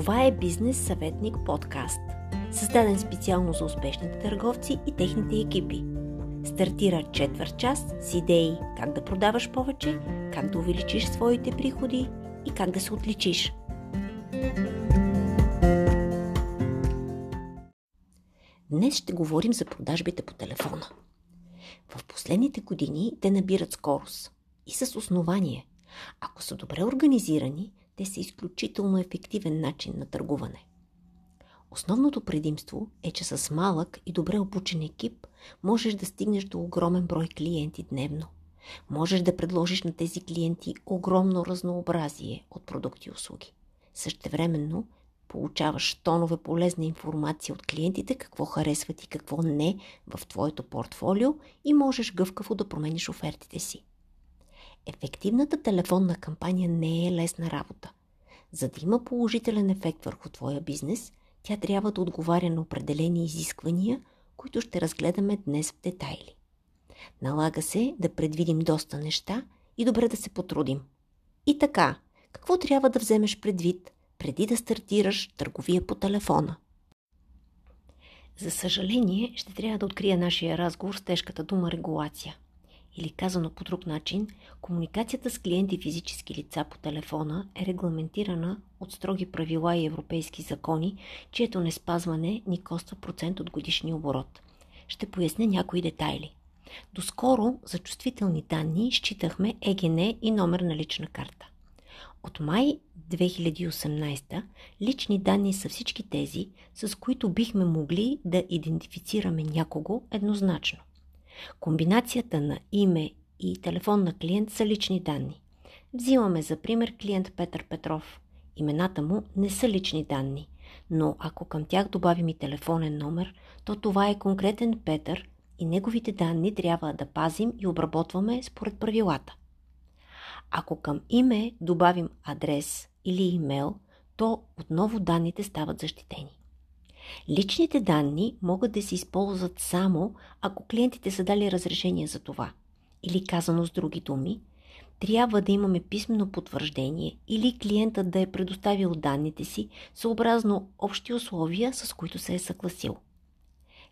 Това е Бизнес съветник подкаст, създаден специално за успешните търговци и техните екипи. Стартира четвърт час с идеи как да продаваш повече, как да увеличиш своите приходи и как да се отличиш. Днес ще говорим за продажбите по телефона. В последните години те набират скорост и с основание. Ако са добре организирани, те са изключително ефективен начин на търгуване. Основното предимство е, че с малък и добре обучен екип можеш да стигнеш до огромен брой клиенти дневно. Можеш да предложиш на тези клиенти огромно разнообразие от продукти и услуги. Същевременно получаваш тонове полезна информация от клиентите, какво харесват и какво не в твоето портфолио и можеш гъвкаво да промениш офертите си. Ефективната телефонна кампания не е лесна работа. За да има положителен ефект върху твоя бизнес, тя трябва да отговаря на определени изисквания, които ще разгледаме днес в детайли. Налага се да предвидим доста неща и добре да се потрудим. И така, какво трябва да вземеш предвид, преди да стартираш търговия по телефона? За съжаление, ще трябва да открия нашия разговор с тежката дума регулация – или казано по друг начин, комуникацията с клиенти физически лица по телефона е регламентирана от строги правила и европейски закони, чието не спазване ни коства процент от годишния оборот. Ще поясня някои детайли. Доскоро за чувствителни данни считахме ЕГН и номер на лична карта. От май 2018 лични данни са всички тези, с които бихме могли да идентифицираме някого еднозначно. Комбинацията на име и телефон на клиент са лични данни. Взимаме за пример клиент Петър Петров. Имената му не са лични данни, но ако към тях добавим и телефонен номер, то това е конкретен Петър и неговите данни трябва да пазим и обработваме според правилата. Ако към име добавим адрес или имейл, то отново данните стават защитени. Личните данни могат да се използват само ако клиентите са дали разрешение за това. Или казано с други думи, трябва да имаме писмено потвърждение или клиентът да е предоставил данните си съобразно общи условия, с които се е съгласил.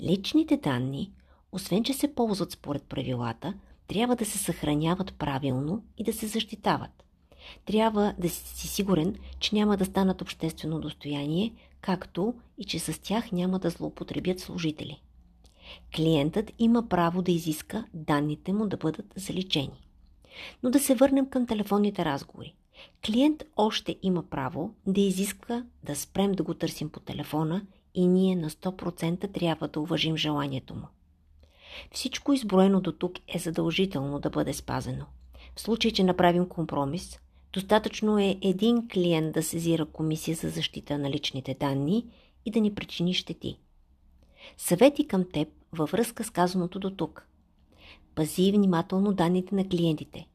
Личните данни, освен че се ползват според правилата, трябва да се съхраняват правилно и да се защитават. Трябва да си сигурен, че няма да станат обществено достояние, както и че с тях няма да злоупотребят служители. Клиентът има право да изиска данните му да бъдат заличени. Но да се върнем към телефонните разговори. Клиент още има право да изиска да спрем да го търсим по телефона и ние на 100% трябва да уважим желанието му. Всичко изброено до тук е задължително да бъде спазено. В случай, че направим компромис, Достатъчно е един клиент да сезира комисия за защита на личните данни и да ни причини щети. Съвети към теб във връзка с казаното до тук. Пази внимателно данните на клиентите.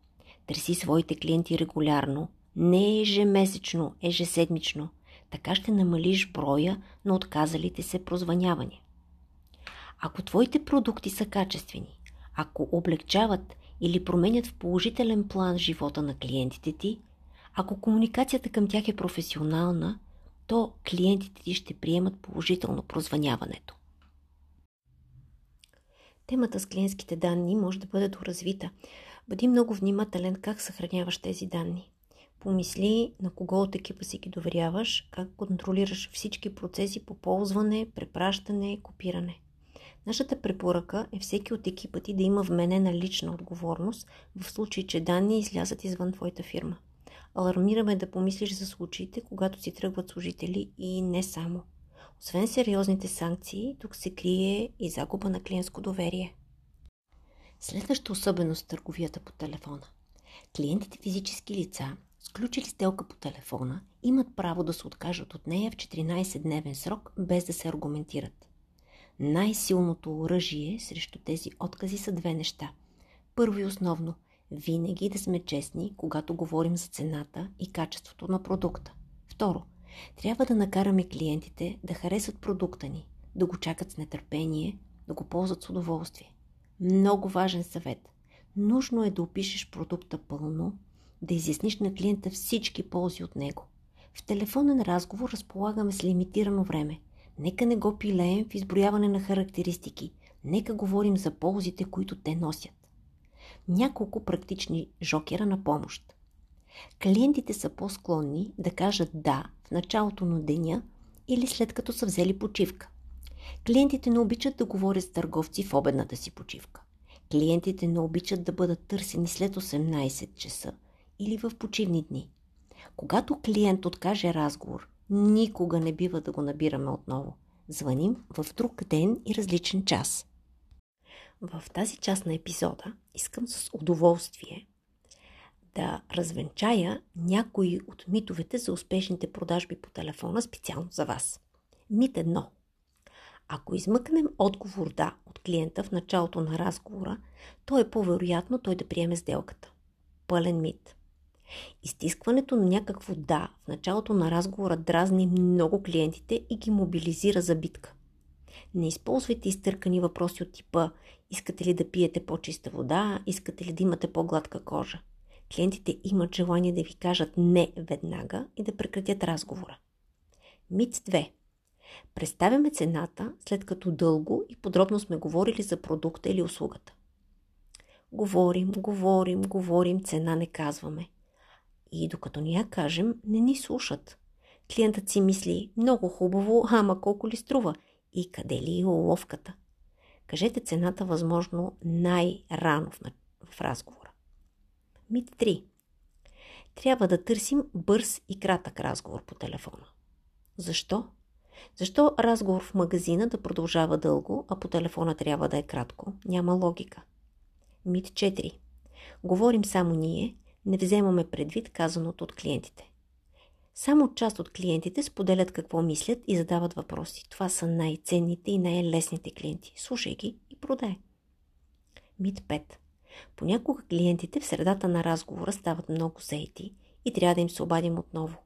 Търси своите клиенти регулярно, не ежемесечно, ежеседмично. Така ще намалиш броя на отказалите се прозванявания. Ако твоите продукти са качествени, ако облегчават или променят в положителен план живота на клиентите ти, ако комуникацията към тях е професионална, то клиентите ти ще приемат положително прозваняването. Темата с клиентските данни може да бъде доразвита. Бъди много внимателен как съхраняваш тези данни. Помисли на кого от екипа си ги доверяваш, как контролираш всички процеси по ползване, препращане, копиране. Нашата препоръка е всеки от екипа ти да има вменена лична отговорност в случай, че данни излязат извън твоята фирма. Алармираме да помислиш за случаите, когато си тръгват служители и не само. Освен сериозните санкции, тук се крие и загуба на клиентско доверие. Следваща особеност търговията по телефона. Клиентите физически лица, сключили сделка по телефона, имат право да се откажат от нея в 14-дневен срок, без да се аргументират. Най-силното оръжие срещу тези откази са две неща. Първо и основно – винаги да сме честни, когато говорим за цената и качеството на продукта. Второ, трябва да накараме клиентите да харесват продукта ни, да го чакат с нетърпение, да го ползват с удоволствие. Много важен съвет. Нужно е да опишеш продукта пълно, да изясниш на клиента всички ползи от него. В телефонен разговор разполагаме с лимитирано време. Нека не го пилеем в изброяване на характеристики. Нека говорим за ползите, които те носят. Няколко практични жокера на помощ. Клиентите са по-склонни да кажат да в началото на деня или след като са взели почивка. Клиентите не обичат да говорят с търговци в обедната си почивка. Клиентите не обичат да бъдат търсени след 18 часа или в почивни дни. Когато клиент откаже разговор, никога не бива да го набираме отново. Звъним в друг ден и различен час. В тази част на епизода искам с удоволствие да развенчая някои от митовете за успешните продажби по телефона специално за вас. Мит едно. Ако измъкнем отговор да от клиента в началото на разговора, то е по-вероятно той да приеме сделката. Пълен мит. Изтискването на някакво да в началото на разговора дразни много клиентите и ги мобилизира за битка. Не използвайте изтъркани въпроси от типа искате ли да пиете по-чиста вода, искате ли да имате по-гладка кожа. Клиентите имат желание да ви кажат не веднага и да прекратят разговора. Мит 2. Представяме цената, след като дълго и подробно сме говорили за продукта или услугата. Говорим, говорим, говорим, цена не казваме. И докато ни я кажем, не ни слушат. Клиентът си мисли, много хубаво, ама колко ли струва? И къде ли е уловката? Кажете цената възможно най-рано в, разговора. Мит 3. Трябва да търсим бърз и кратък разговор по телефона. Защо? Защо разговор в магазина да продължава дълго, а по телефона трябва да е кратко? Няма логика. Мит 4. Говорим само ние, не вземаме предвид казаното от клиентите. Само част от клиентите споделят какво мислят и задават въпроси. Това са най-ценните и най-лесните клиенти. Слушай ги и продай. Мит 5. Понякога клиентите в средата на разговора стават много заети и трябва да им се обадим отново.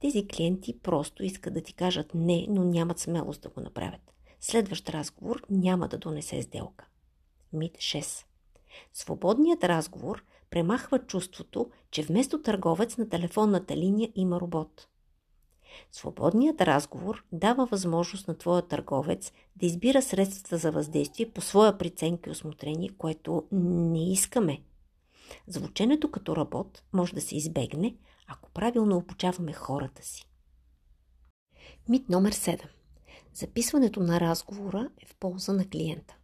Тези клиенти просто искат да ти кажат не, но нямат смелост да го направят. Следващ разговор няма да донесе сделка. Мит 6. Свободният разговор премахва чувството, че вместо търговец на телефонната линия има робот. Свободният разговор дава възможност на твоя търговец да избира средствата за въздействие по своя преценка и осмотрение, което не искаме. Звученето като работ може да се избегне, ако правилно обучаваме хората си. Мит номер 7. Записването на разговора е в полза на клиента.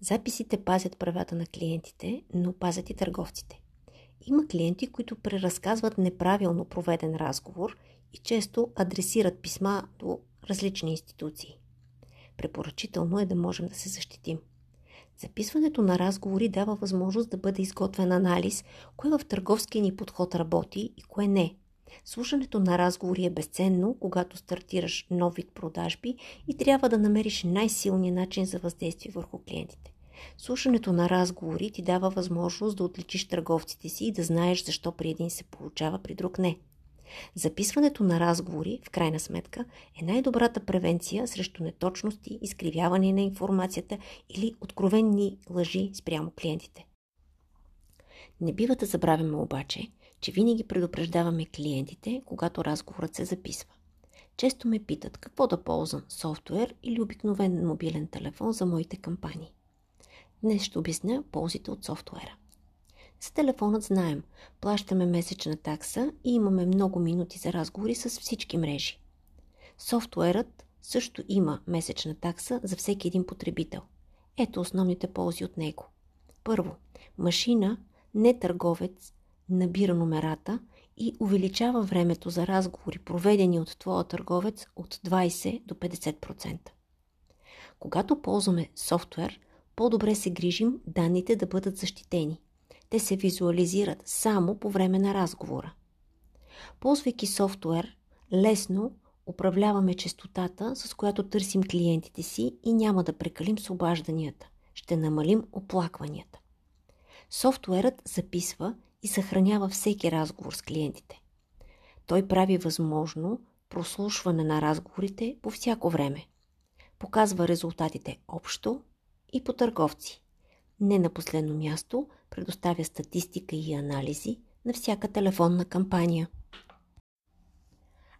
Записите пазят правата на клиентите, но пазят и търговците. Има клиенти, които преразказват неправилно проведен разговор и често адресират писма до различни институции. Препоръчително е да можем да се защитим. Записването на разговори дава възможност да бъде изготвен анализ, кое в търговския ни подход работи и кое не. Слушането на разговори е безценно, когато стартираш нов вид продажби и трябва да намериш най-силния начин за въздействие върху клиентите. Слушането на разговори ти дава възможност да отличиш търговците си и да знаеш защо при един се получава, при друг не. Записването на разговори, в крайна сметка, е най-добрата превенция срещу неточности, изкривяване на информацията или откровенни лъжи спрямо клиентите. Не бива да забравяме обаче, че винаги предупреждаваме клиентите, когато разговорът се записва. Често ме питат какво да ползвам софтуер или обикновен мобилен телефон за моите кампании. Днес ще обясня ползите от софтуера. С телефонът знаем, плащаме месечна такса и имаме много минути за разговори с всички мрежи. Софтуерът също има месечна такса за всеки един потребител. Ето основните ползи от него. Първо, машина, не търговец, набира номерата и увеличава времето за разговори, проведени от твоя търговец от 20 до 50%. Когато ползваме софтуер, по-добре се грижим данните да бъдат защитени. Те се визуализират само по време на разговора. Ползвайки софтуер, лесно управляваме частотата, с която търсим клиентите си и няма да прекалим с обажданията. Ще намалим оплакванията. Софтуерът записва и съхранява всеки разговор с клиентите. Той прави възможно прослушване на разговорите по всяко време. Показва резултатите общо и по търговци. Не на последно място предоставя статистика и анализи на всяка телефонна кампания.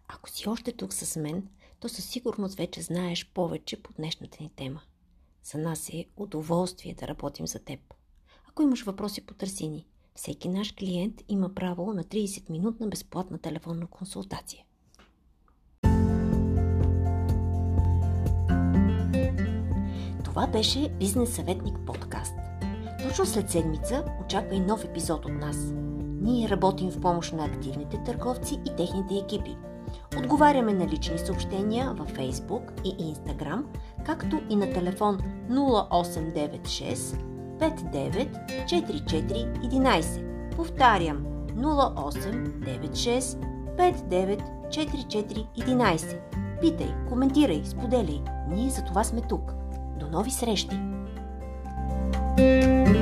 Ако си още тук с мен, то със сигурност вече знаеш повече по днешната ни тема. За нас е удоволствие да работим за теб. Ако имаш въпроси, потърси ни. Всеки наш клиент има право на 30-минутна безплатна телефонна консултация. Това беше Бизнес съветник подкаст. Точно след седмица очаква и нов епизод от нас. Ние работим в помощ на активните търговци и техните екипи. Отговаряме на лични съобщения във Facebook и Instagram, както и на телефон 0896 59 44 11. Повтарям 0896 59 44 11. Питай, коментирай, споделяй. Ние за това сме тук. До нови срещи! thank you